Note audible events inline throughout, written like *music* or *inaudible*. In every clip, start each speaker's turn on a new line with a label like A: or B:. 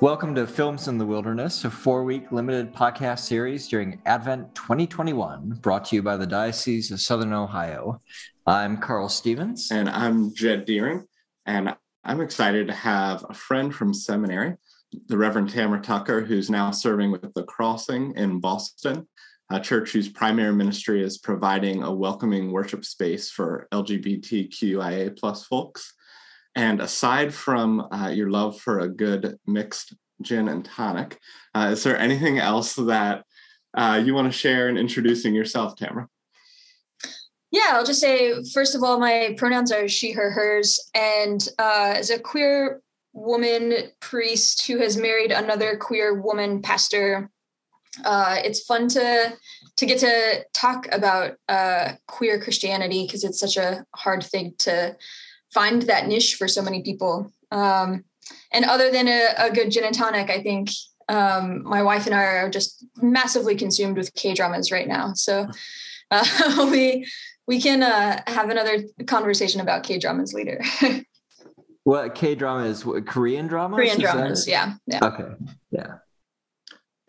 A: Welcome to Films in the Wilderness, a four week limited podcast series during Advent 2021, brought to you by the Diocese of Southern Ohio. I'm Carl Stevens.
B: And I'm Jed Deering. And I'm excited to have a friend from seminary, the Reverend Tamara Tucker, who's now serving with the Crossing in Boston, a church whose primary ministry is providing a welcoming worship space for LGBTQIA plus folks. And aside from uh, your love for a good mixed gin and tonic, uh, is there anything else that uh, you want to share in introducing yourself, Tamara?
C: Yeah, I'll just say, first of all, my pronouns are she, her, hers. And uh, as a queer woman priest who has married another queer woman pastor, uh, it's fun to to get to talk about uh, queer Christianity because it's such a hard thing to find that niche for so many people. Um, and other than a, a, good gin and tonic, I think um, my wife and I are just massively consumed with K dramas right now. So uh, *laughs* we we can uh, have another conversation about K dramas later. *laughs*
A: what K drama is? What, Korean dramas?
C: Korean dramas, yeah, yeah.
A: Okay, yeah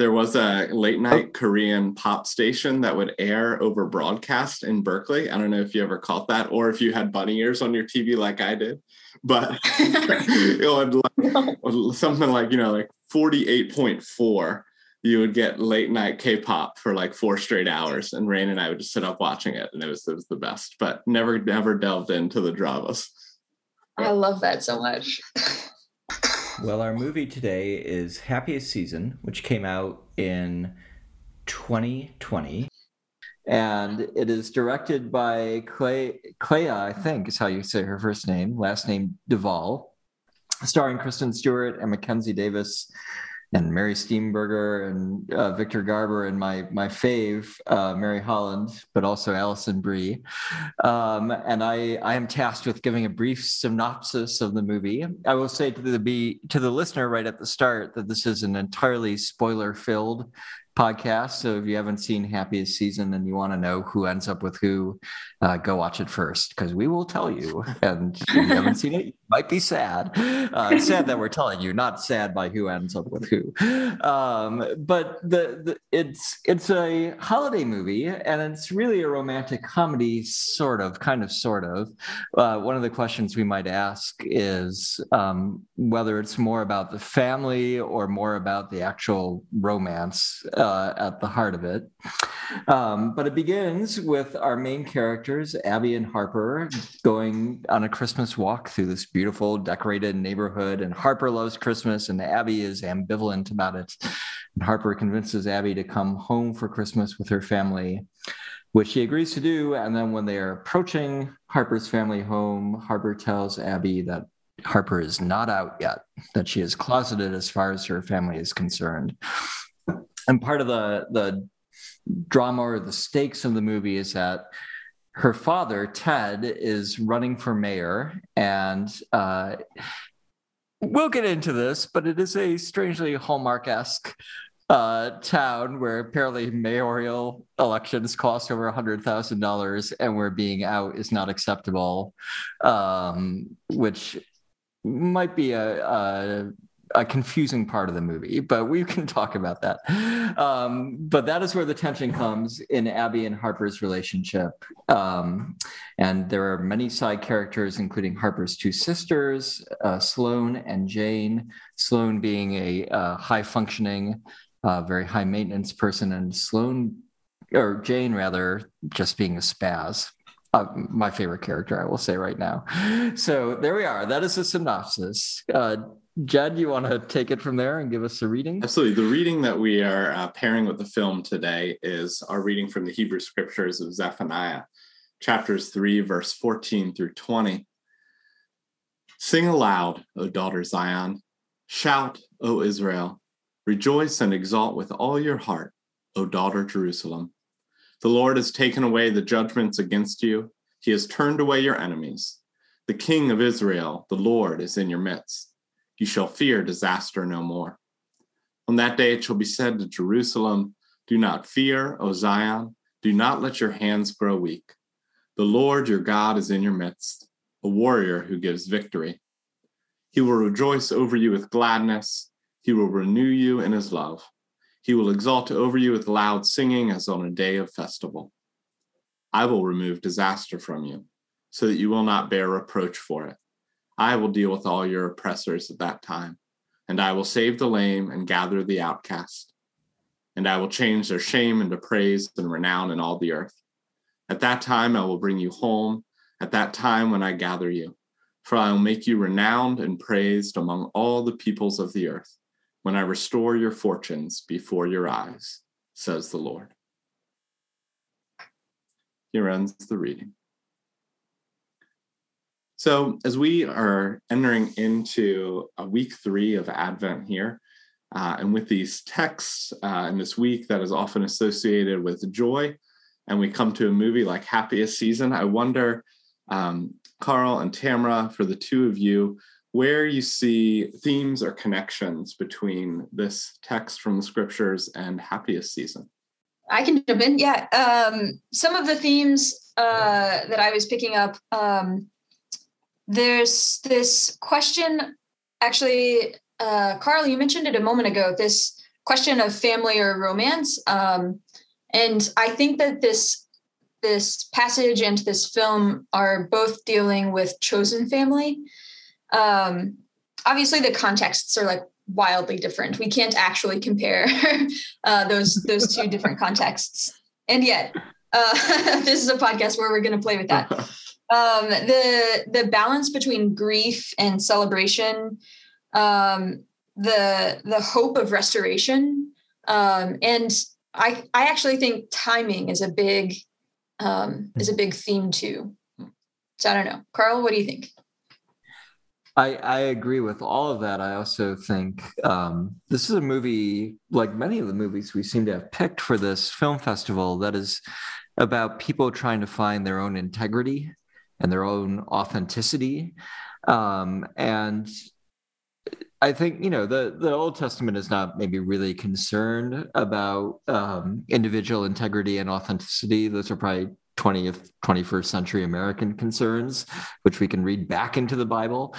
B: there was a late oh. night oh. Korean pop station that would air over broadcast in Berkeley. I don't know if you ever caught that or if you had bunny ears on your TV like I did, but *laughs* it would like, *laughs* something like, you know, like 48.4, you would get late night K-pop for like four straight hours. And Rain and I would just sit up watching it and it was, it was the best, but never, never delved into the dramas.
C: I love that so much. *laughs*
A: Well, our movie today is Happiest Season, which came out in 2020. And it is directed by Clea, I think is how you say her first name, last name Duvall, starring Kristen Stewart and Mackenzie Davis and Mary Steenburgen and uh, Victor Garber and my my fave uh, Mary Holland, but also Alison Brie. Um, and I I am tasked with giving a brief synopsis of the movie. I will say to the be to the listener right at the start that this is an entirely spoiler filled podcast. So if you haven't seen Happiest Season and you want to know who ends up with who, uh, go watch it first because we will tell you. *laughs* And if you haven't seen it, you might be sad. Uh, sad that we're telling you, not sad by who ends up with who. Um, but the, the it's it's a holiday movie and it's really a romantic comedy, sort of, kind of, sort of. Uh, one of the questions we might ask is um, whether it's more about the family or more about the actual romance uh, at the heart of it. Um, but it begins with our main characters, Abby and Harper, going on a Christmas walk through this beautiful, decorated neighborhood. And Harper loves Christmas, and Abby is ambivalent about it. And Harper convinces Abby to come home for Christmas with her family, which she agrees to do. And then when they are approaching Harper's family home, Harper tells Abby that Harper is not out yet, that she is closeted as far as her family is concerned and part of the the drama or the stakes of the movie is that her father ted is running for mayor. And uh, we'll get into this but it is a strangely hallmark-esque uh, town where apparently mayoral elections cost over a hundred thousand dollars and where being out is not acceptable um, which might be a, a a confusing part of the movie, but we can talk about that. Um, but that is where the tension comes in Abby and Harper's relationship. Um, and there are many side characters, including Harper's two sisters, uh, Sloane and Jane. Sloane being a uh, high functioning, uh, very high maintenance person, and Sloane, or Jane rather, just being a spaz. Uh, my favorite character, I will say right now. So there we are. That is a synopsis. Uh, Jed, you want to take it from there and give us a reading?
B: Absolutely. The reading that we are uh, pairing with the film today is our reading from the Hebrew Scriptures of Zephaniah, chapters 3, verse 14 through 20. Sing aloud, O daughter Zion. Shout, O Israel. Rejoice and exult with all your heart, O daughter Jerusalem. The Lord has taken away the judgments against you, He has turned away your enemies. The King of Israel, the Lord, is in your midst. You shall fear disaster no more. On that day it shall be said to Jerusalem, Do not fear, O Zion, do not let your hands grow weak. The Lord your God is in your midst, a warrior who gives victory. He will rejoice over you with gladness. He will renew you in his love. He will exalt over you with loud singing as on a day of festival. I will remove disaster from you, so that you will not bear reproach for it. I will deal with all your oppressors at that time, and I will save the lame and gather the outcast. And I will change their shame into praise and renown in all the earth. At that time, I will bring you home, at that time when I gather you. For I will make you renowned and praised among all the peoples of the earth when I restore your fortunes before your eyes, says the Lord. Here ends the reading. So, as we are entering into a week three of Advent here, uh, and with these texts uh, in this week that is often associated with joy, and we come to a movie like Happiest Season, I wonder, um, Carl and Tamara, for the two of you, where you see themes or connections between this text from the scriptures and happiest season.
C: I can jump in. Yeah. Um, some of the themes uh, that I was picking up, um, there's this question, actually, uh, Carl, you mentioned it a moment ago, this question of family or romance. Um, and I think that this this passage and this film are both dealing with chosen family um, obviously the contexts are like wildly different. We can't actually compare *laughs* uh, those those two different contexts, and yet uh, *laughs* this is a podcast where we're going to play with that. Um, the the balance between grief and celebration, um, the the hope of restoration, um, and I I actually think timing is a big um, is a big theme too. So I don't know, Carl. What do you think?
A: I, I agree with all of that. I also think um, this is a movie, like many of the movies we seem to have picked for this film festival, that is about people trying to find their own integrity and their own authenticity. Um, and I think you know the the Old Testament is not maybe really concerned about um, individual integrity and authenticity. Those are probably 20th 21st century american concerns which we can read back into the bible.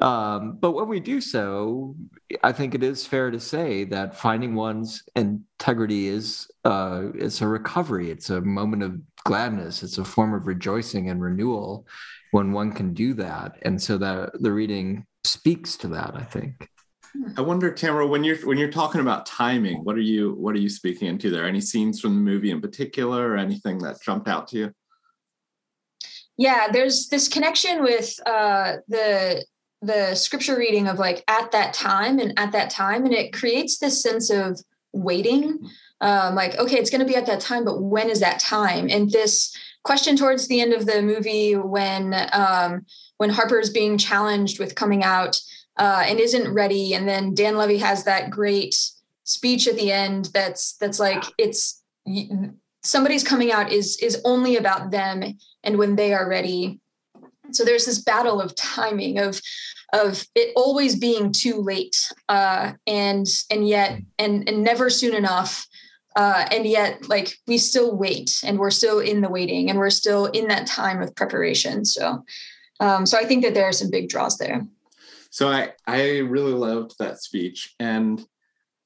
A: Um, but when we do so i think it is fair to say that finding one's integrity is uh, it's a recovery. It's a moment of gladness. It's a form of rejoicing and renewal when one can do that. And so that the reading speaks to that i think
B: I wonder, Tamara, when you're when you're talking about timing, what are you what are you speaking into there? Any scenes from the movie in particular, or anything that jumped out to you?
C: Yeah, there's this connection with uh, the the scripture reading of like at that time and at that time, and it creates this sense of waiting. Um, like, okay, it's going to be at that time, but when is that time? And this question towards the end of the movie, when um, when Harper's being challenged with coming out uh, and isn't ready. And then Dan Levy has that great speech at the end that's that's like it's somebody's coming out is is only about them and when they are ready. So there's this battle of timing of of it always being too late uh, and and yet and and never soon enough uh, and yet like we still wait and we're still in the waiting and we're still in that time of preparation so um, so i think that there are some big draws there
B: so I I really loved that speech, and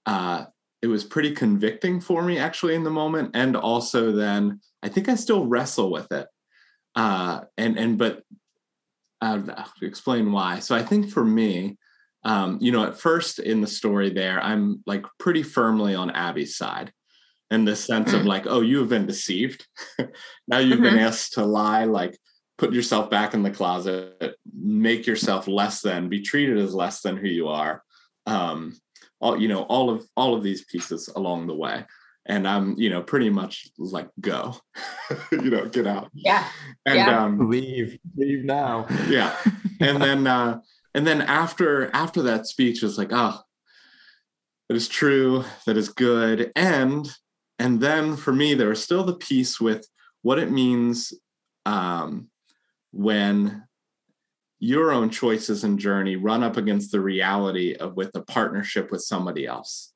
B: uh, it was pretty convicting for me actually in the moment, and also then I think I still wrestle with it, uh, and and but uh, to explain why. So I think for me, um, you know, at first in the story there, I'm like pretty firmly on Abby's side in the sense of mm. like, oh, you have been deceived. *laughs* now you've mm-hmm. been asked to lie. Like, put yourself back in the closet, make yourself less than, be treated as less than who you are. Um, all you know, all of all of these pieces along the way. And I'm, you know, pretty much like go, *laughs* you know, get out.
C: Yeah.
B: And
C: yeah.
B: um
A: leave, leave now.
B: Yeah. *laughs* And then uh and then after after that speech is like, oh, that is true, that is good. And and then for me, there was still the piece with what it means um when your own choices and journey run up against the reality of with a partnership with somebody else.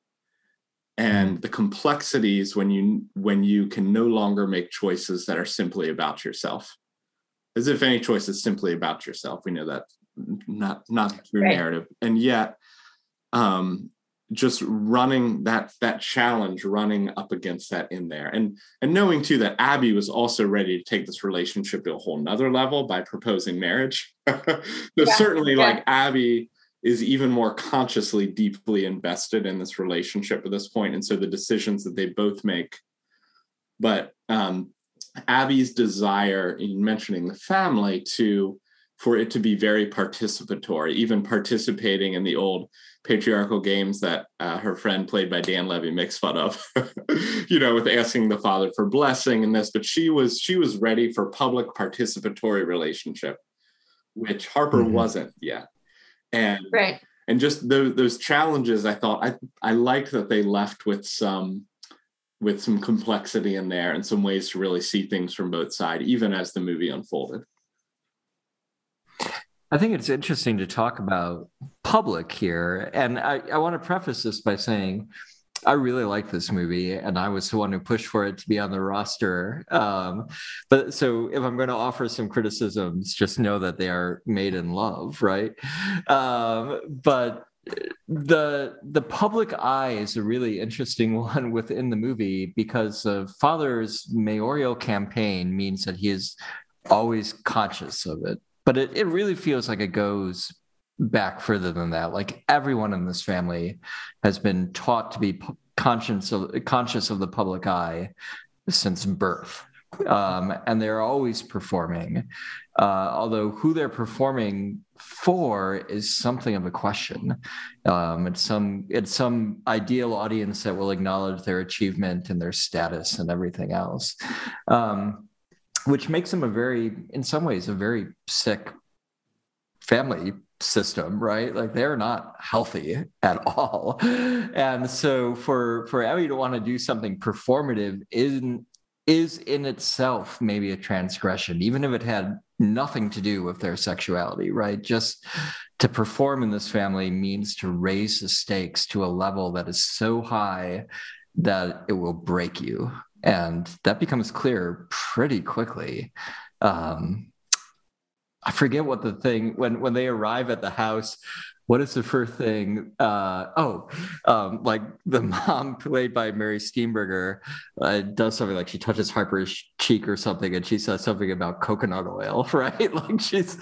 B: And the complexities when you when you can no longer make choices that are simply about yourself. As if any choice is simply about yourself. We know that not not true right. narrative. And yet um just running that that challenge running up against that in there. And and knowing too that abby was also ready to take this relationship to a whole nother level by proposing marriage. *laughs* Yeah, certainly yeah. like abby is even more consciously deeply invested in this relationship at this point and so the decisions that they both make. But um abby's desire in mentioning the family to for it to be very participatory even participating in the old patriarchal games that uh, her friend played by Dan Levy makes fun of, *laughs* you know, with asking the father for blessing and this, but she was she was ready for public participatory relationship, which Harper mm-hmm. wasn't yet. And
C: right.
B: and just those those challenges, I thought I I like that they left with some with some complexity in there and some ways to really see things from both sides, even as the movie unfolded.
A: I think it's interesting to talk about public here. And I, I want to preface this by saying I really like this movie, and I was the one who pushed for it to be on the roster. Um, but so if I'm going to offer some criticisms, just know that they are made in love, right? Um, but the the public eye is a really interesting *laughs* one within the movie because the father's mayoral campaign means that he is always conscious of it but it, it really feels like it goes back further than that. Like everyone in this family has been taught to be conscious of conscious of the public eye since birth. Um, and they're always performing. Uh, although who they're performing for is something of a question. Um, it's some it's some ideal audience that will acknowledge their achievement and their status and everything else. Um, which makes them a very, in some ways, a very sick family system right? Like they're not healthy at all. And so for for abby to want to do something performative in is in itself maybe a transgression even if it had nothing to do with their sexuality right? Just to perform in this family means to raise the stakes to a level that is so high that it will break you and that becomes clear pretty quickly. Um, I forget what the thing when when they arrive at the house. What is the first thing? Uh, oh, um, like the *laughs* mom played by Mary Steenburgen uh, does something like she touches Harper's cheek or something, and she says something about coconut oil, *laughs* right? Like she's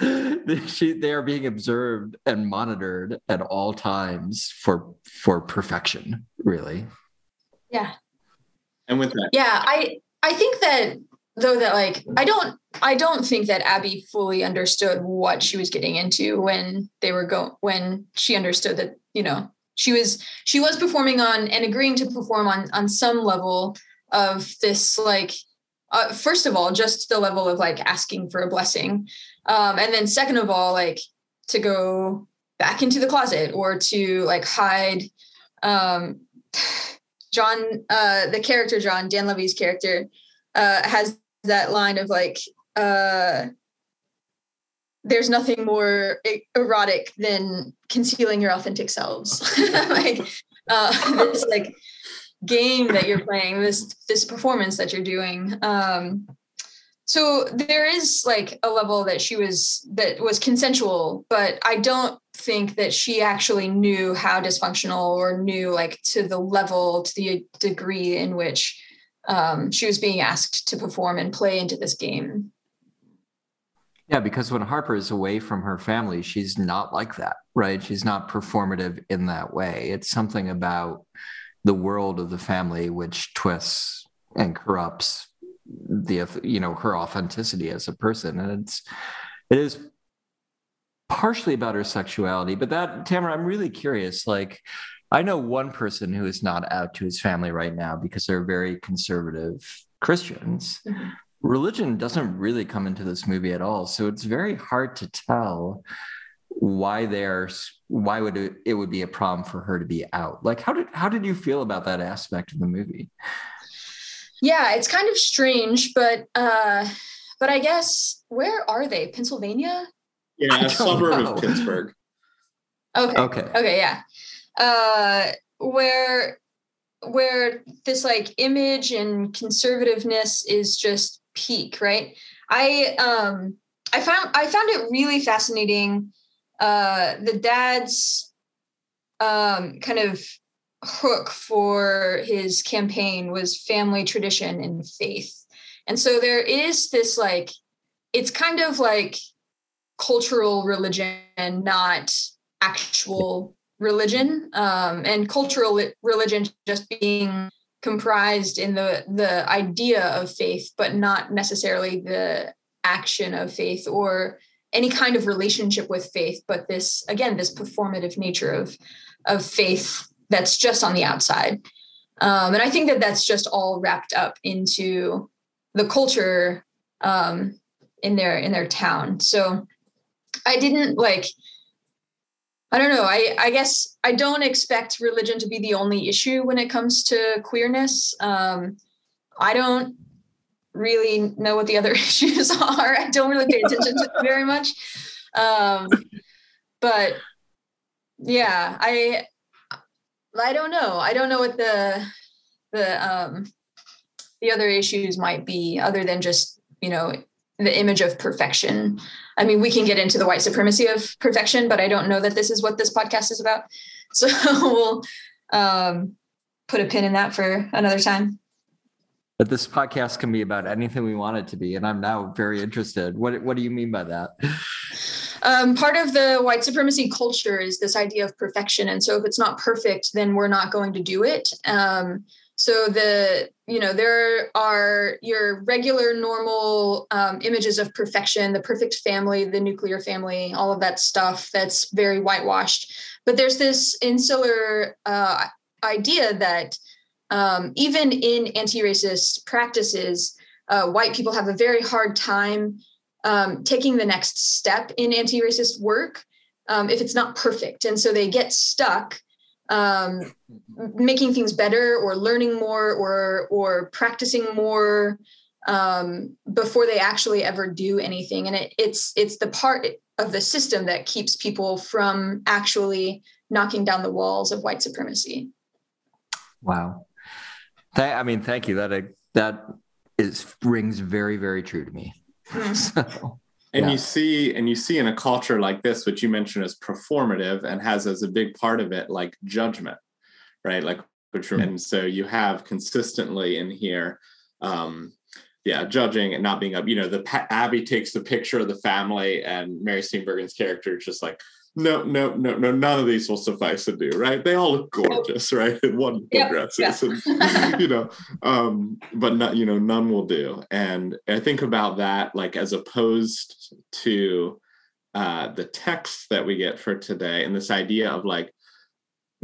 A: she they are being observed and monitored at all times for for perfection, really.
C: Yeah,
B: and with that,
C: yeah, I I think that though that like I don't I don't think that Abby fully understood what she was getting into when they were going when she understood that you know she was she was performing on and agreeing to perform on on some level of this like uh, first of all just the level of like asking for a blessing um and then second of all like to go back into the closet or to like hide um John, uh, the character John, Dan Levy's character, uh, has that line of like, uh, there's nothing more erotic than concealing your authentic selves. *laughs* like uh, *laughs* this like game that you're playing, this this performance that you're doing. Um, so there is like a level that she was that was consensual, but I don't think that she actually knew how dysfunctional or knew like to the level to the degree in which um, she was being asked to perform and play into this game.
A: Yeah because when harper is away from her family she's not like that right? She's not performative in that way. It's something about the world of the family which twists and corrupts the you know her authenticity as a person. And it's it is partially about her sexuality, but that Tamara, I'm really curious. Like, I know one person who is not out to his family right now because they're very conservative Christians. Mm-hmm. Religion doesn't really come into this movie at all, so it's very hard to tell why there's why would it, it would be a problem for her to be out. Like, how did how did you feel about that aspect of the movie?
C: Yeah, it's kind of strange, but uh, but I guess where are they? Pennsylvania?
B: Yeah, *laughs* a suburb know. of Pittsburgh.
C: Okay. Okay. Okay. Yeah. Uh, where where this like image and conservativeness is just peak, right? I um I found I found it really fascinating. Uh, the dad's um kind of hook for his campaign was family tradition and faith. And so there is this like, it's kind of like cultural religion, not actual religion. Um, and cultural religion just being comprised in the the idea of faith, but not necessarily the action of faith or any kind of relationship with faith. But this again, this performative nature of of faith that's just on the outside. Um, and I think that that's just all wrapped up into the culture um, in their in their town. So I didn't like. I don't know. I, I guess I don't expect religion to be the only issue when it comes to queerness. Um, I don't really know what the other *laughs* issues are. I don't really pay attention to very much. Um, but yeah, I I don't know. I don't know what the the um the other issues might be other than just, you know, the image of perfection. I mean, we can get into the white supremacy of perfection, but I don't know that this is what this podcast is about. *laughs* So we'll um, put a pin in that for another time.
A: But this podcast can be about anything we want it to be, and I'm now very interested. What What do you mean by that?
C: Um, part of the white supremacy culture is this idea of perfection, and so if it's not perfect, then we're not going to do it. Um, so the you know there are your regular normal um, images of perfection, the perfect family, the nuclear family, all of that stuff that's very whitewashed. But there's this insular uh, idea that um, even in anti-racist practices, uh, white people have a very hard time um, taking the next step in anti-racist work um, if it's not perfect, and so they get stuck um, making things better or learning more or or practicing more um, before they actually ever do anything. And it, it's it's the part of the system that keeps people from actually knocking down the walls of white supremacy.
A: Wow. Th- I mean, thank you. That that is rings very, very true to me. Mm. *laughs*
B: so, and yeah. you see, and you see in a culture like this, which you mentioned as performative and has as a big part of it, like judgment, right? Like, which, mm-hmm. and so you have consistently in here, um, yeah, judging and not being up. You know, the Abby takes the picture of the family, and Mary Steenburgen's character is just like, no, no, no, no, none of these will suffice to do, right? They all look gorgeous, right? And *laughs* one progresses, *laughs* and you know, um, but not, you know, none will do. And I think about that like as opposed to uh, the text that we get for today, and this idea of like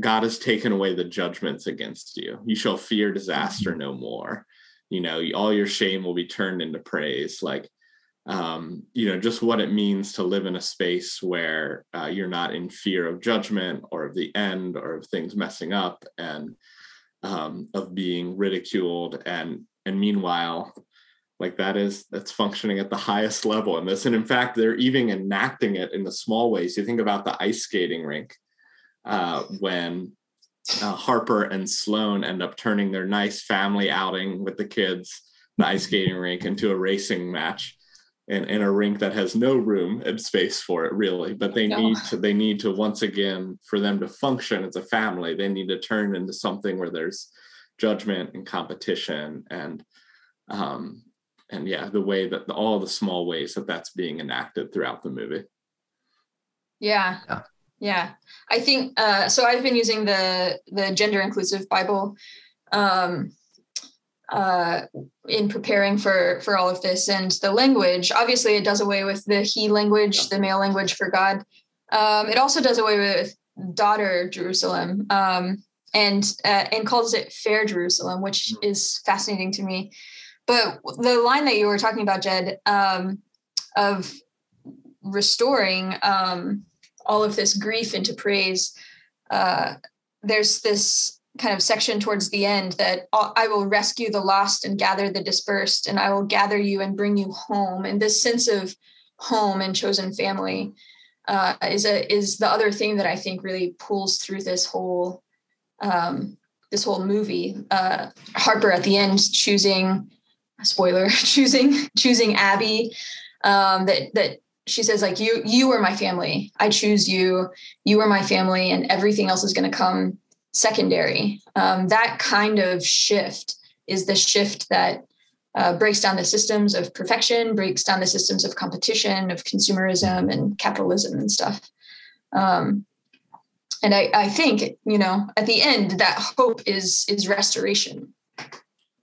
B: God has taken away the judgments against you. You shall fear disaster mm-hmm. no more. You know, all your shame will be turned into praise. Like um, you know, just what it means to live in a space where uh, you're not in fear of judgment or of the end or of things messing up and um, of being ridiculed. And and meanwhile, like that is that's functioning at the highest level in this. And in fact, they're even enacting it in the small ways. You think about the ice skating rink uh, when uh, Harper and Sloane end up turning their nice family outing with the kids, the ice skating rink, into a racing match in, in a rink that has no room and space for it really but they no. need to they need to once again for them to function as a family they need to turn into something where there's judgment and competition and um and yeah the way that the, all the small ways that that's being enacted throughout the movie
C: yeah yeah, yeah. i think uh so i've been using the the gender inclusive bible um uh, in preparing for for all of this and the language. Obviously it does away with the he language the male language for god. Um, it also does away with daughter jerusalem um, and uh, and calls it fair jerusalem which mm-hmm. is fascinating to me. But the line that you were talking about jed um, of restoring um, all of this grief into praise uh, there's this kind of section towards the end that I will rescue the lost and gather the dispersed, and I will gather you and bring you home. And this sense of home and chosen family uh, is a is the other thing that I think really pulls through this whole um, this whole movie. Uh, Harper at the end choosing spoiler *laughs* choosing choosing Abby um, that that she says like you you are my family i choose you you are my family and everything else is going to come secondary. Um, that kind of shift is the shift that uh, breaks down the systems of perfection, breaks down the systems of competition, of consumerism and capitalism and stuff. Um, and I, I think, you know, at the end, that hope is is restoration.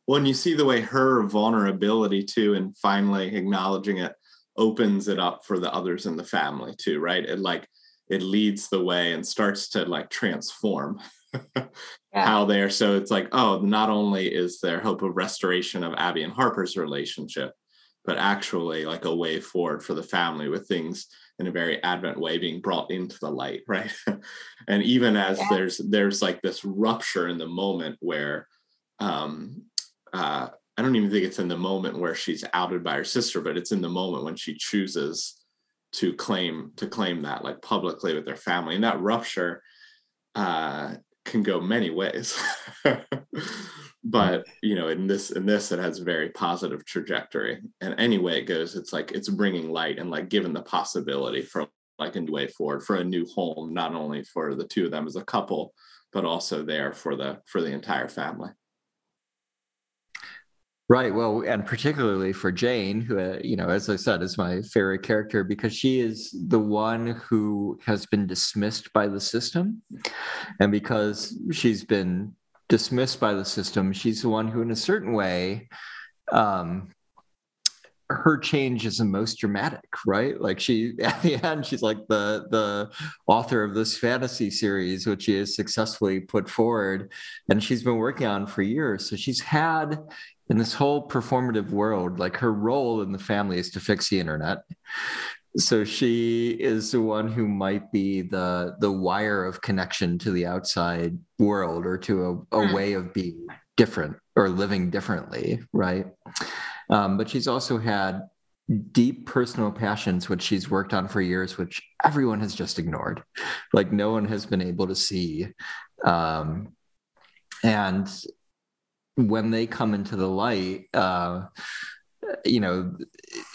B: When you see the way her vulnerability too, and finally acknowledging it, opens it up for the others in the family too, right? It like it leads the way and starts to like transform *laughs* yeah. how they are. So it's like, oh, not only is there hope of restoration of Abby and Harper's relationship, but actually like a way forward for the family with things in a very advent way being brought into the light *laughs* right and even as yeah. there's there's like this rupture in the moment where um uh i don't even think it's in the moment where she's outed by her sister but it's in the moment when she chooses to claim to claim that like publicly with their family and that rupture uh can go many ways. *laughs* But mm. you know in this in this it has a very positive trajectory. And any way it goes it's like it's bringing light and like given the possibility for like a new way forward for a new home not only for the two of them as a couple but also there for the for the entire family
A: Right. Well, and particularly for Jane, who, uh, you know, as I said, is my favorite character because she is the one who has been dismissed by the system. And because she's been dismissed by the system, she's the one who, in a certain way, um, her change is the most dramatic, right? Like she *laughs* at the end, she's like the the author of this fantasy series, which she has successfully put forward, and she's been working on for years. So she's had in this whole performative world, like her role in the family is to fix the internet. So she is the one who might be the the wire of connection to the outside world or to a, a hmm. way of being different or living differently, right? Um, but she's also had deep personal passions which she's worked on for years which everyone has just ignored like no one has been able to see um, and when they come into the light, uh, you know,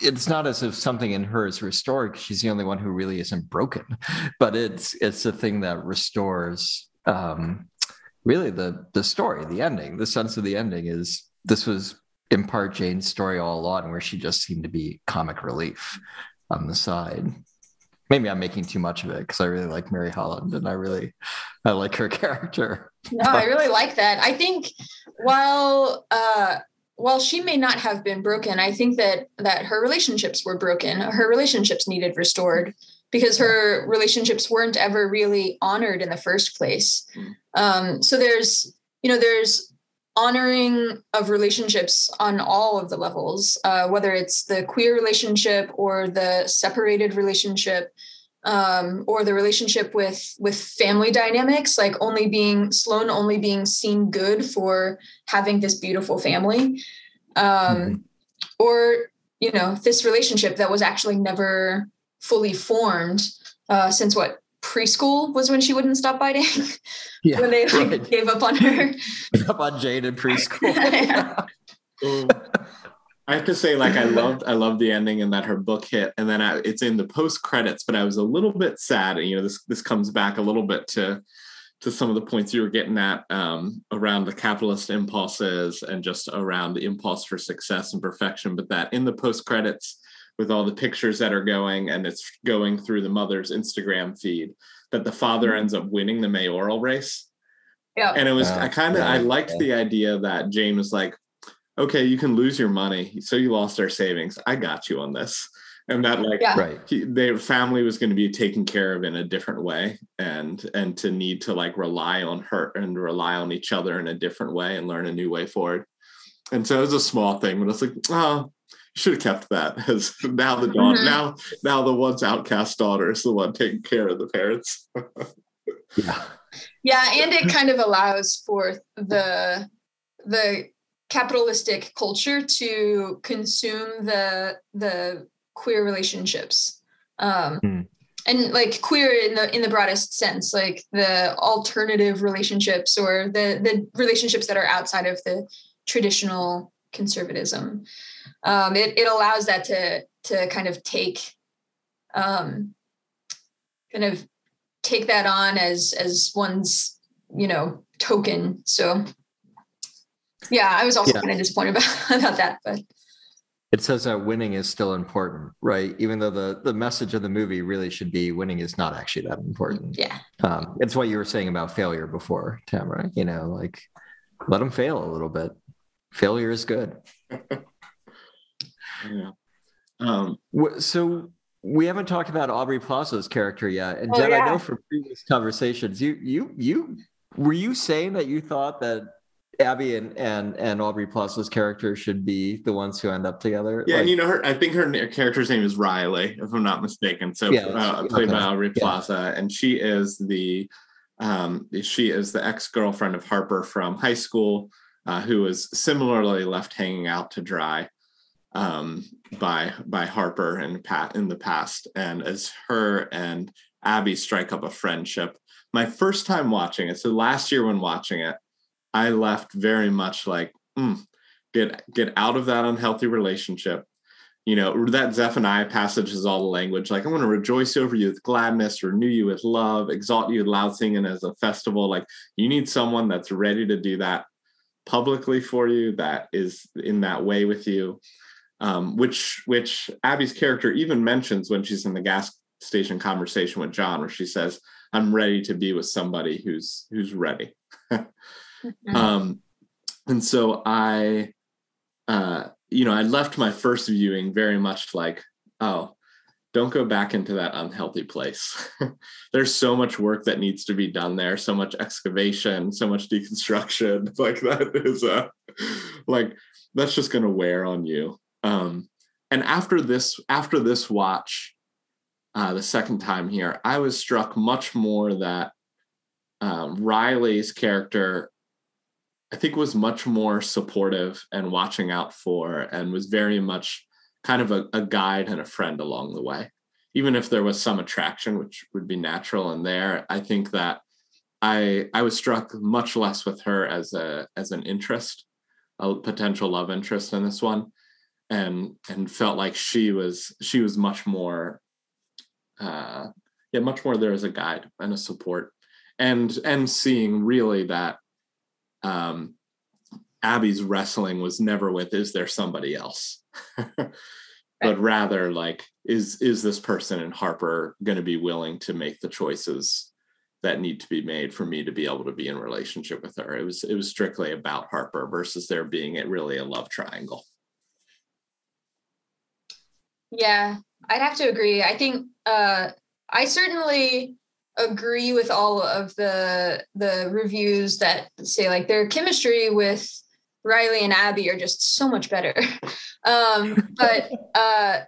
A: it's not as if something in her is restored. She's the only one who really isn't broken, *laughs* but it's it's the thing that restores um, really the the story, the ending, the sense of the ending is this was in part Jane's story all along, where she just seemed to be comic relief on the side. Maybe I'm making too much of it because I really like Mary Holland and I really I like her *laughs* character.
C: No, I really like that. I think while uh while she may not have been broken, I think that that her relationships were broken. Her relationships needed restored because her relationships weren't ever really honored in the first place. Hmm. Um, so there's you know there's honoring of relationships on all of the levels, uh, whether it's the queer relationship or the separated relationship um, or the relationship with with family dynamics like only being sloane only being seen good for having this beautiful family um, mm-hmm. or you know this relationship that was actually never fully formed uh, since what preschool was when she wouldn't stop biting *laughs* yeah, when they like, right. gave up on her *laughs*
A: up on jade in preschool *laughs*
B: I have to say, like, I loved, I loved the ending and that her book hit, and then I, it's in the post credits. But I was a little bit sad, and you know, this this comes back a little bit to to some of the points you were getting at um, around the capitalist impulses and just around the impulse for success and perfection. But that in the post credits, with all the pictures that are going, and it's going through the mother's Instagram feed, that the father mm-hmm. ends up winning the mayoral race. Yeah. And it was, I kind of, I liked the idea that Jane was like, okay, you can lose your money. So you lost our savings. I got you on this. And that like yeah. right. He, their family was going to be taken care of in a different way and and to need to like rely on her and rely on each other in a different way and learn a new way forward. And so it was a small thing, but it's like, oh, you should have kept that *laughs* as now the daughter, mm-hmm. now now the once outcast daughter is the one taking care of the parents. *laughs*
C: yeah. Yeah, and it kind of allows for the the capitalistic culture to consume the the queer relationships um, mm. and like queer in the in the broadest sense like the alternative relationships or the the relationships that are outside of the traditional conservatism um, it, it allows that to to kind of take um, kind of take that on as as one's you know token. So yeah, I was also
A: Yeah.
C: kind of disappointed *laughs* about, about that, but
A: It says that winning is still important, right? Even though the the message of the movie really should be winning is not actually that important.
C: yeah,
A: Um, it's what you were saying about failure before, Tamara. You know, like let them fail a little bit. Failure is good. *laughs*
B: Yeah. Um,
A: So we haven't talked about Aubrey Plaza's character yet, and
C: Oh,
A: Jed, I know from previous conversations, you you you were you saying that you thought that Abby and and and Aubrey Plaza's character should be the ones who end up together?
B: yeah,
A: Like,
B: and you know her. I think her character's name is Riley, if I'm not mistaken. So
A: Yeah,
B: uh,
A: that's-
B: played by
A: okay.
B: Aubrey
A: Yeah.
B: Plaza, and she is the um, she is the ex girlfriend of Harper from high school, uh, who was similarly left hanging out to dry um, by by Harper and Pat in the past, and as her and Abby strike up a friendship. My first time watching it, so last year when watching it, I left very much like, "Mm, get get out of that unhealthy relationship. You know, that Zephaniah passage is all the language like, I'm going to rejoice over you with gladness, renew you with love, exalt you with loud singing as a festival. Like, you need someone that's ready to do that publicly for you, that is in that way with you. Um, which which Abby's character even mentions when she's in the gas station conversation with John, where she says, "I'm ready to be with somebody who's who's ready."
C: Mhm.
B: um and so i uh you know i left my first viewing very much like oh don't go back into that unhealthy place. *laughs* There's so much work that needs to be done there so much excavation so much deconstruction. *laughs* Like that is a like that's just going to wear on you. Um and after this after this watch uh the second time here i was struck much more that um, riley's character I think was much more supportive and watching out for, and was very much kind of a, a guide and a friend along the way. Even if there was some attraction, which would be natural in there, I think that I I was struck much less with her as a as an interest, a potential love interest in this one, and and felt like she was she was much more, uh, yeah, much more there as a guide and a support, and and seeing really that um, Abby's wrestling was never with is there somebody else, *laughs* but rather like is is this person and Harper going to be willing to make the choices that need to be made for me to be able to be in relationship with her. It was it was strictly about Harper versus there being it really a love triangle.
C: Yeah, I'd have to agree. I think uh, I certainly agree with all of the the reviews that say like their chemistry with Riley and Abby are just so much better. *laughs* um, but uh,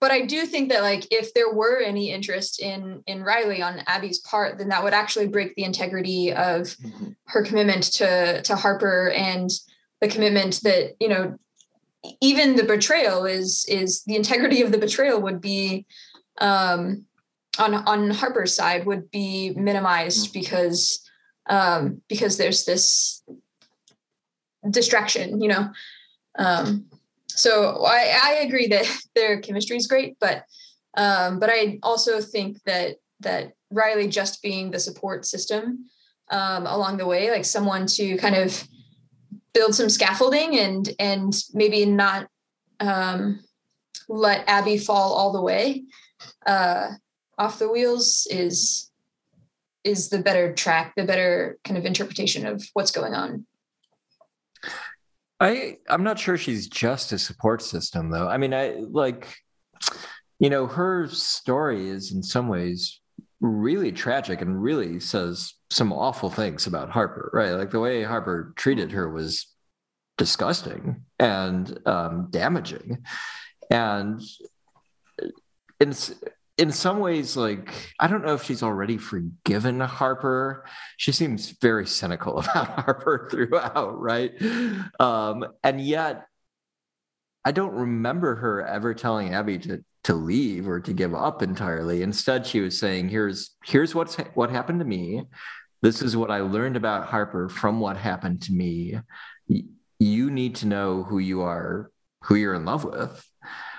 C: but I do think that like if there were any interest in in Riley on Abby's part, then that would actually break the integrity of her commitment to to Harper and the commitment that you know even the betrayal is is the integrity of the betrayal would be um on on Harper's side would be minimized because um because there's this distraction you know um so I, I agree that *laughs* their chemistry is great but um but I also think that that Riley just being the support system um along the way like someone to kind of build some scaffolding and and maybe not um, let Abby fall all the way uh, off the wheels is is the better track, the better kind of interpretation of what's going on.
A: I I'm not sure she's just a support system though. I mean, I like you know, her story is in some ways really tragic and really says some awful things about Harper, right? Like the way Harper treated her was disgusting and um, damaging. And in in some ways, like I don't know if she's already forgiven Harper. She seems very cynical *laughs* about Harper throughout, right? Um, and yet, I don't remember her ever telling Abby to to leave or to give up entirely. Instead, she was saying, "Here's here's what's what happened to me. This is what I learned about Harper from what happened to me. You need to know who you are, who you're in love with."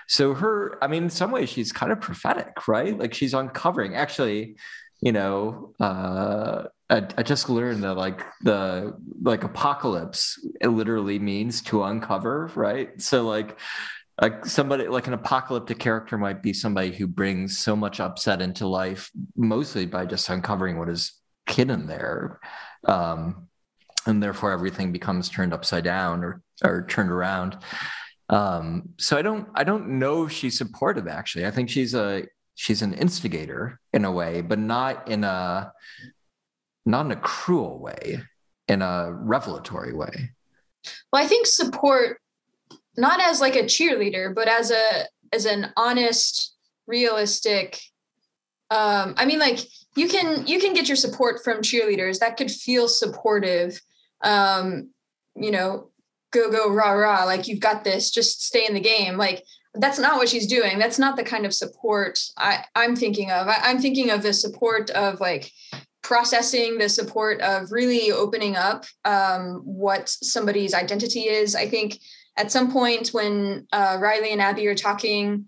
A: So her, I mean, in some ways, she's kind of prophetic, right? Like she's uncovering. Actually, you know, uh, I, I just learned that like the like apocalypse it literally means to uncover, right? So like like somebody like an apocalyptic character might be somebody who brings so much upset into life mostly by just uncovering what is hidden there um, and therefore everything becomes turned upside down or or turned around um, so i don't i don't know if she's supportive actually i think she's a she's an instigator in a way but not in a not in a cruel way in a revelatory way
C: well i think support not as like a cheerleader, but as a as an honest, realistic. Um, I mean, like you can you can get your support from cheerleaders that could feel supportive. Um, you know, go go rah rah, like you've got this. Just stay in the game. Like that's not what she's doing. That's not the kind of support I, I'm thinking of. I, I'm thinking of the support of like processing the support of really opening up um, what somebody's identity is. I think at some point when uh, Riley and Abby are talking,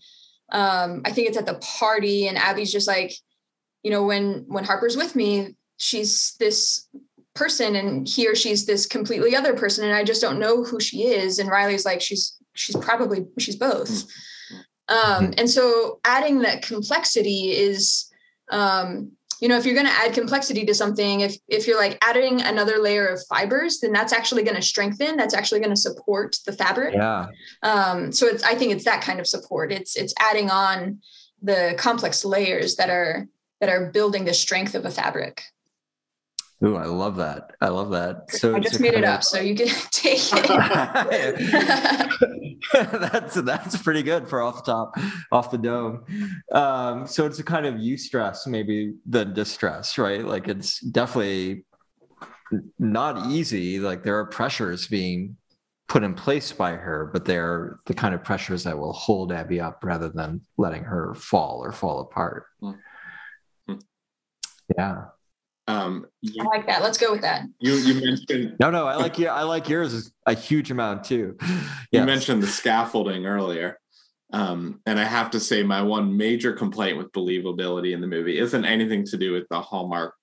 C: um, I think it's at the party, and Abby's just like, you know, when when Harper's with me, she's this person, and he or she's this completely other person, and I just don't know who she is. And Riley's like, she's she's probably she's both. Hmm. Um, and so adding that complexity is um, you know if you're going to add complexity to something if if you're like adding another layer of fibers then that's actually going to strengthen that's actually going to support the fabric
A: yeah
C: um so it's i think it's that kind of support it's it's adding on the complex layers that are that are building the strength of a fabric
A: Ooh, I love that. I love that. So
C: I just made it up, so you can *laughs* take
A: it. *laughs* that's that's pretty good for off the top, off the dome. Um, so it's a kind of eustress maybe than distress, right? Like it's definitely not easy. Like there are pressures being put in place by her, but they're the kind of pressures that will hold Abby up rather than letting her fall or fall apart. Mm-hmm. Yeah.
C: Um, you, I like that. Let's go with that.
B: You you mentioned
A: no no I like you I like yours a huge amount too.
B: You mentioned the scaffolding earlier. Um, and I have to say, my one major complaint with believability in the movie isn't anything to do with the Hallmark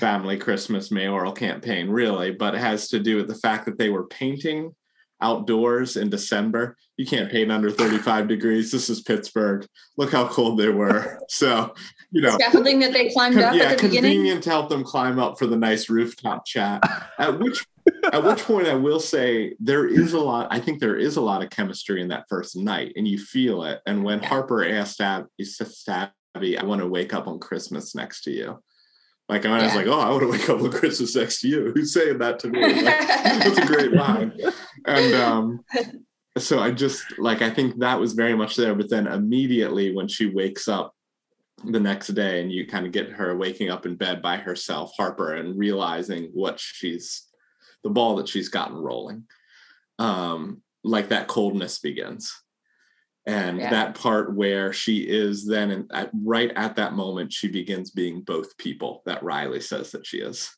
B: family Christmas mayoral campaign, really, but it has to do with the fact that they were painting outdoors in December. You can't paint under 35 degrees. This is Pittsburgh. Look how cold they were. *laughs* So you know,
C: scaffolding that they climbed up
B: yeah,
C: at the
B: convenient
C: beginning.
B: to help them climb up for the nice rooftop chat. At which at which point I will say there is a lot. I think there is a lot of chemistry in that first night, and you feel it. And when Harper asked Ab, Abby, "I want to wake up on Christmas next to you," like I was like, "Oh, I want to wake up on Christmas next to you." *laughs* Who's saying that to me? *laughs* Like, that's a great line. And um, *laughs* so I just like I think that was very much there. But then immediately when she wakes up the next day and you kind of get her waking up in bed by herself harper and realizing what she's the ball that she's gotten rolling um like that coldness begins and yeah. that part where she is then and at, right at that moment she begins being both people that riley says that she is.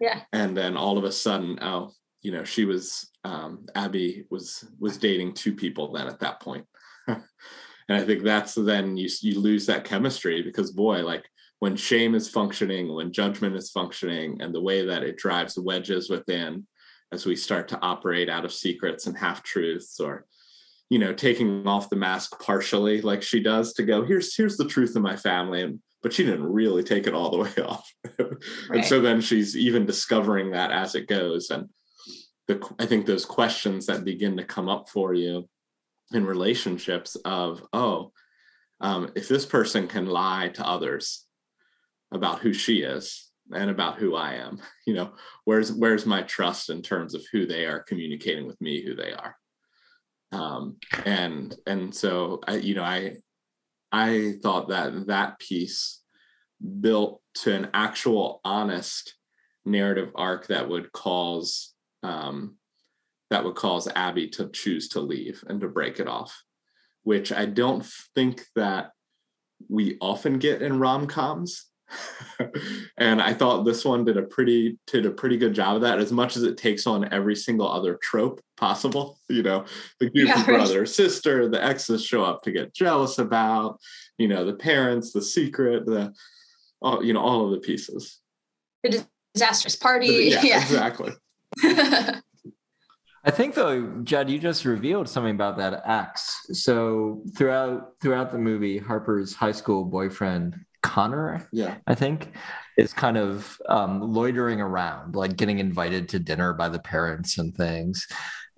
C: Yeah.
B: And then all of a sudden oh you know she was um abby was was dating two people then at that point. *laughs* And i think that's then you you lose that chemistry because boy like when shame is functioning when judgment is functioning and the way that it drives wedges within as we start to operate out of secrets and half truths or you know taking off the mask partially like she does to go here's here's the truth of my family and but she didn't really take it all the *laughs* way off right. and so then she's even discovering that as it goes and the i think those questions that begin to come up for you in relationships of oh um, if this person can lie to others about who she is and about who i am *laughs* you know where's where's my trust in terms of who they are communicating with me who they are um, and and so I, you know i i thought that that piece built to an actual honest narrative arc that would cause um, that would cause Abby to choose to leave and to break it off, which I don't think that we often get in rom coms. *laughs* and I thought this one did a pretty did a pretty good job of that. As much as it takes on every single other trope possible, *laughs* you know, the goofy yeah, brother, right. sister, the exes show up to get jealous about, you know, the parents, the secret, the all you know, all of the pieces.
C: The disastrous party.
B: Yeah,
C: Yeah.
B: exactly. *laughs*
A: I think though, Jed, you just revealed something about that ex. So throughout throughout the movie, Harper's high school boyfriend Connor,
B: Yeah.
A: I think, is kind of um, loitering around, like getting invited to dinner by the parents and things.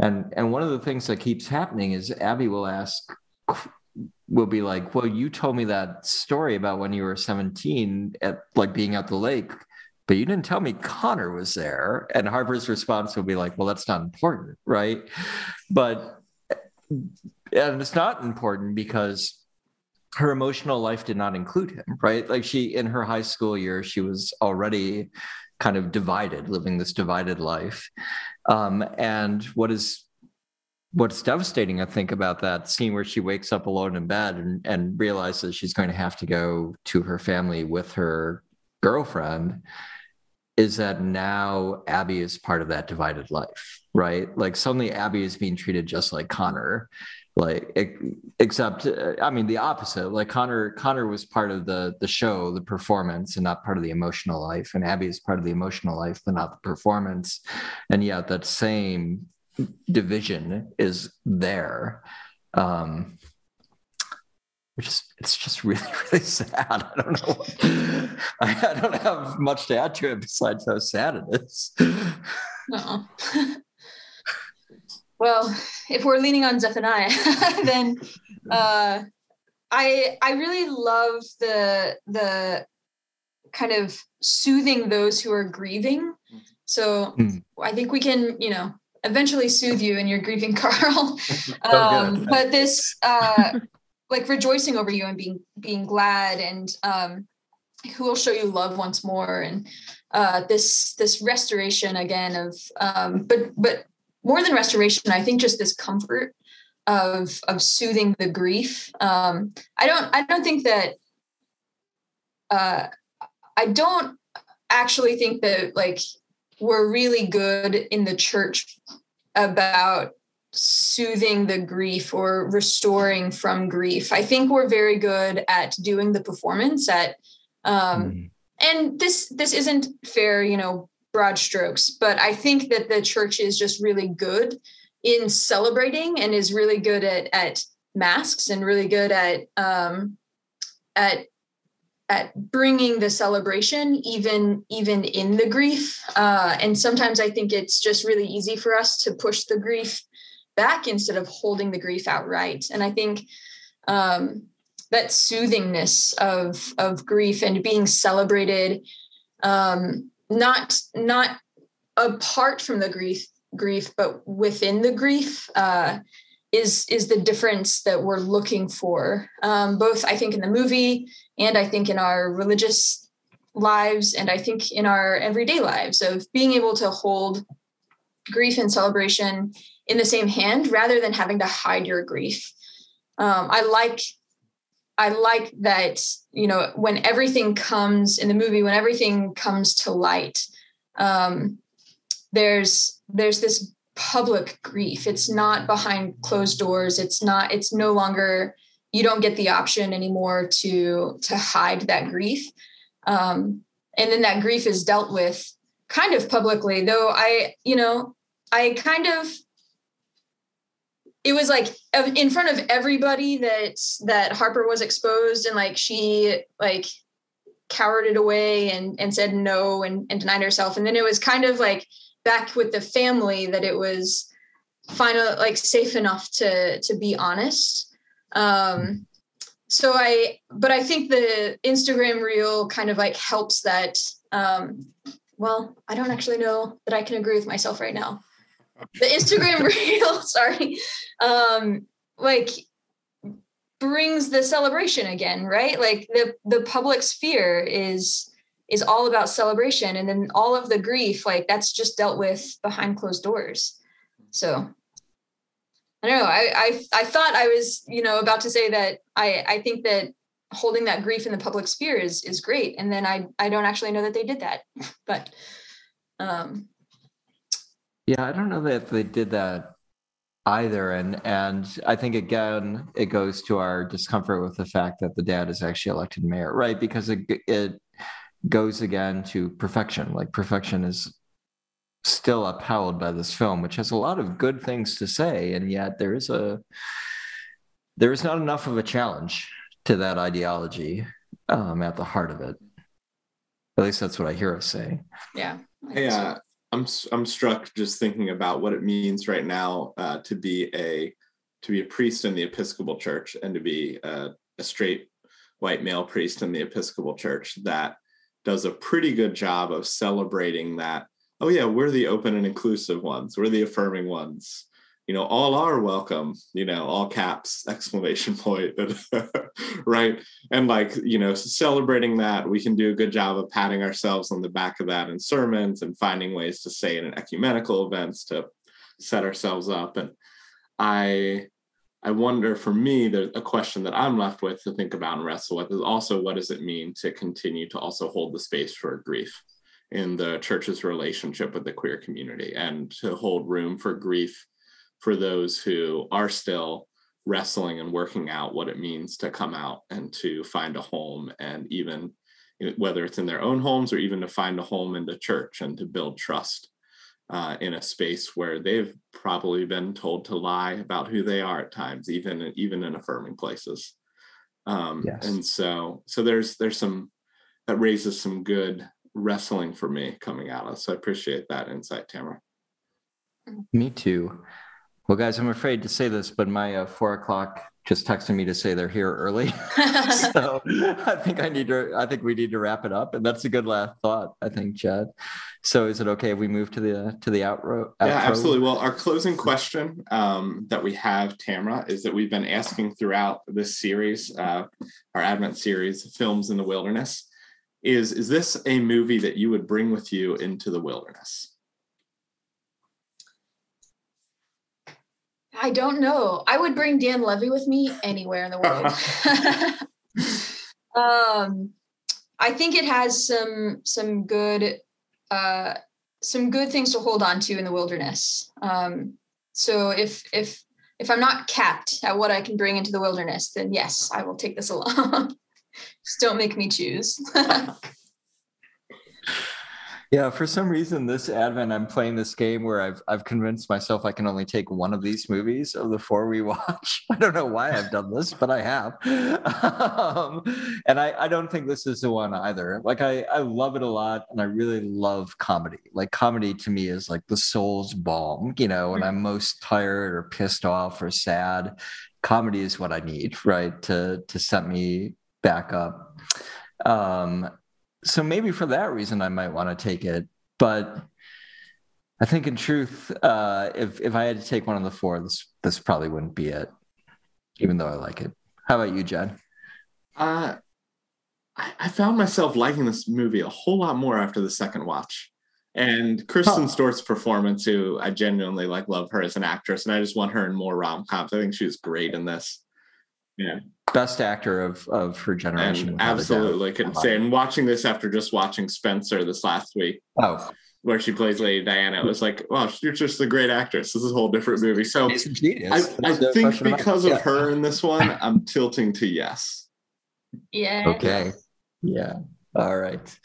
A: And and one of the things that keeps happening is Abby will ask, will be like, "Well, you told me that story about when you were 17 at like being at the lake." But you didn't tell me Connor was there. And Harper's response will be like, well, that's not important, right? But and it's not important because her emotional life did not include him, right? Like she in her high school year, she was already kind of divided, living this divided life. Um, and what is what's devastating, I think, about that scene where she wakes up alone in bed and, and realizes she's going to have to go to her family with her girlfriend is that now Abby is part of that divided life, right? Like suddenly Abby is being treated just like Connor, like except I mean the opposite. Like Connor, Connor was part of the the show, the performance, and not part of the emotional life. And Abby is part of the emotional life, but not the performance. And yet that same division is there. Um, which is it's just *laughs* really really sad. I don't know. What, I, I don't have much to add to it besides how sad it is.
C: Uh-uh. *laughs* well, *laughs* if we're leaning on Zephaniah, *laughs* then uh, I I really love the the kind of soothing those who are grieving. So
A: Mm.
C: I think we can, you know, eventually soothe you and you're grieving, *laughs* Carl. Um, but this uh, like rejoicing over you and being being glad and um, who will show you love once more and uh, this this restoration again of um, but but more than restoration i think just this comfort of of soothing the grief um, i don't i don't think that uh, i don't actually think that like we're really good in the church about soothing the grief or restoring from grief i think we're very good at doing the performance at um,
A: Mm.
C: and this this isn't fair you know broad strokes but i think that the church is just really good in celebrating and is really good at at masks and really good at um at at bringing the celebration even even in the grief. Uh and sometimes i think it's just really easy for us to push the grief back instead of holding the grief outright. And i think um that soothingness of of grief and being celebrated um not not apart from the grief grief but within the grief uh is is the difference that we're looking for. Um both i think in the movie and i think in our religious lives and i think in our everyday lives of being able to hold grief and celebration in the same hand rather than having to hide your grief. Um, i like I like that, you know, when everything comes in the movie, when everything comes to light, um, there's there's this public grief. It's not behind closed doors. It's not. It's no longer. You don't get the option anymore to to hide that grief, um, and then that grief is dealt with kind of publicly. Though I, you know, I kind of it was like in front of everybody that that Harper was exposed and like she like cowered it away and and said no and, and denied herself. And then it was kind of like back with the family that it was final like safe enough to to be honest. Um so i but i think the instagram reel kind of like helps that um well i don't actually know that i can agree with myself right now the Instagram *laughs* reel, sorry, um, like brings the celebration again, right? Like the the public sphere is is all about celebration, and then all of the grief, like that's just dealt with behind closed doors. So I don't know. I I I thought I was, you know, about to say that I I think that holding that grief in the public sphere is is great, and then I I don't actually know that they did that, *laughs* but um
A: Yeah, I don't know that they did that either, and and I think again it goes to our discomfort with the fact that the dad is actually elected mayor, right? Because it, it goes again to perfection. Like perfection is still upheld by this film, which has a lot of good things to say, and yet there is a there is not enough of a challenge to that ideology um, at the heart of it. At least that's what I hear us say.
C: Yeah.
B: Yeah, so. I'm I'm struck just thinking about what it means right now uh, to be a to be a priest in the Episcopal Church and to be a, a straight white male priest in the Episcopal Church that does a pretty good job of celebrating that. Oh yeah, we're the open and inclusive ones. We're the affirming ones you know all are welcome you know all caps *laughs* exclamation point *laughs* right? And like you know celebrating that we can do a good job of patting ourselves on the back of that in sermons and finding ways to say it in ecumenical events to set ourselves up. And i i wonder for me there's a question that i'm left with to think about and wrestle with is also what does it mean to continue to also hold the space for grief in the church's relationship with the queer community and to hold room for grief for those who are still wrestling and working out what it means to come out and to find a home and even whether it's in their own homes or even to find a home in the church and to build trust uh, in a space where they've probably been told to lie about who they are at times even even in affirming places. Um, yes. and so so there's there's some that raises some good wrestling for me coming out of so i appreciate that insight tamara.
A: Me too well, guys, I'm afraid to say this, but my uh, four o'clock just texted me to say they're here early. *laughs* *laughs* so I think I need to. I think we need to wrap it up, and that's a good last thought. I think, Jed. So, is it okay if we move to the to the outro?
B: outro? Yeah, absolutely. Well, our closing question um, that we have, Tamara, is that we've been asking throughout this series, uh, our Advent series, films in the wilderness. Is is this a movie that you would bring with you into the wilderness?
C: I don't know. I would bring Dan Levy with me anywhere in the world. *laughs* *laughs* um, I think it has some some good uh, some good things to hold on to in the wilderness. Um, so if if if I'm not capped at what I can bring into the wilderness, then yes, I will take this along. *laughs* Just don't make me choose.
A: Yeah, for some reason this Advent I'm playing this game where I've I've convinced myself I can only take one of these movies of the four we *laughs* watch. I don't know why I've done this, but I have. *laughs* Um, and I, I don't think this is the one either. Like I, I love it a lot and I really love comedy. Like comedy to me is like the soul's balm, you know, when I'm most tired or pissed off or sad. Comedy is what I need, right? To to set me back up. Um, so maybe for that reason I might want to take it. But I think in truth, uh, if if I had to take one of the four, this this probably wouldn't be it, even though I like it. How about you, Jed?
B: Uh, I, I found myself liking this movie a whole lot more after the second watch. And Kristen huh. Stewart's performance, who I genuinely like, love her as an actress, and I just want her in more rom coms. I think she was great in this. Yeah,
A: best actor of of her generation.
B: And absolutely, can uh, say. And watching this after just watching Spencer this last week.
A: Oh.
B: Where she plays Lady Diana, it was like, wow, you're just a great actress. This is a whole different movie. So I, I think because of yeah. her in this one, I'm tilting to yes.
C: Yeah.
A: Okay. Yeah. All right.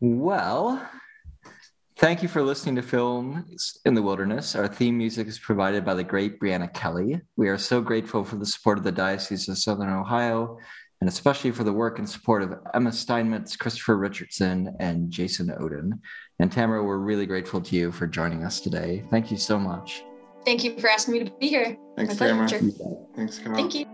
A: Well, Thank you for listening to Film in the Wilderness. Our theme music is provided by the great Brianna Kelly. We are so grateful for the support of the Diocese of Southern Ohio, and especially for the work and support of Emma Steinmetz, Christopher Richardson, and Jason Oden. And Tamara, we're really grateful to you for joining us today. Thank you so much.
C: Thank you for asking me to be here.
B: Thanks, Tamara. Thanks,
C: Thank you.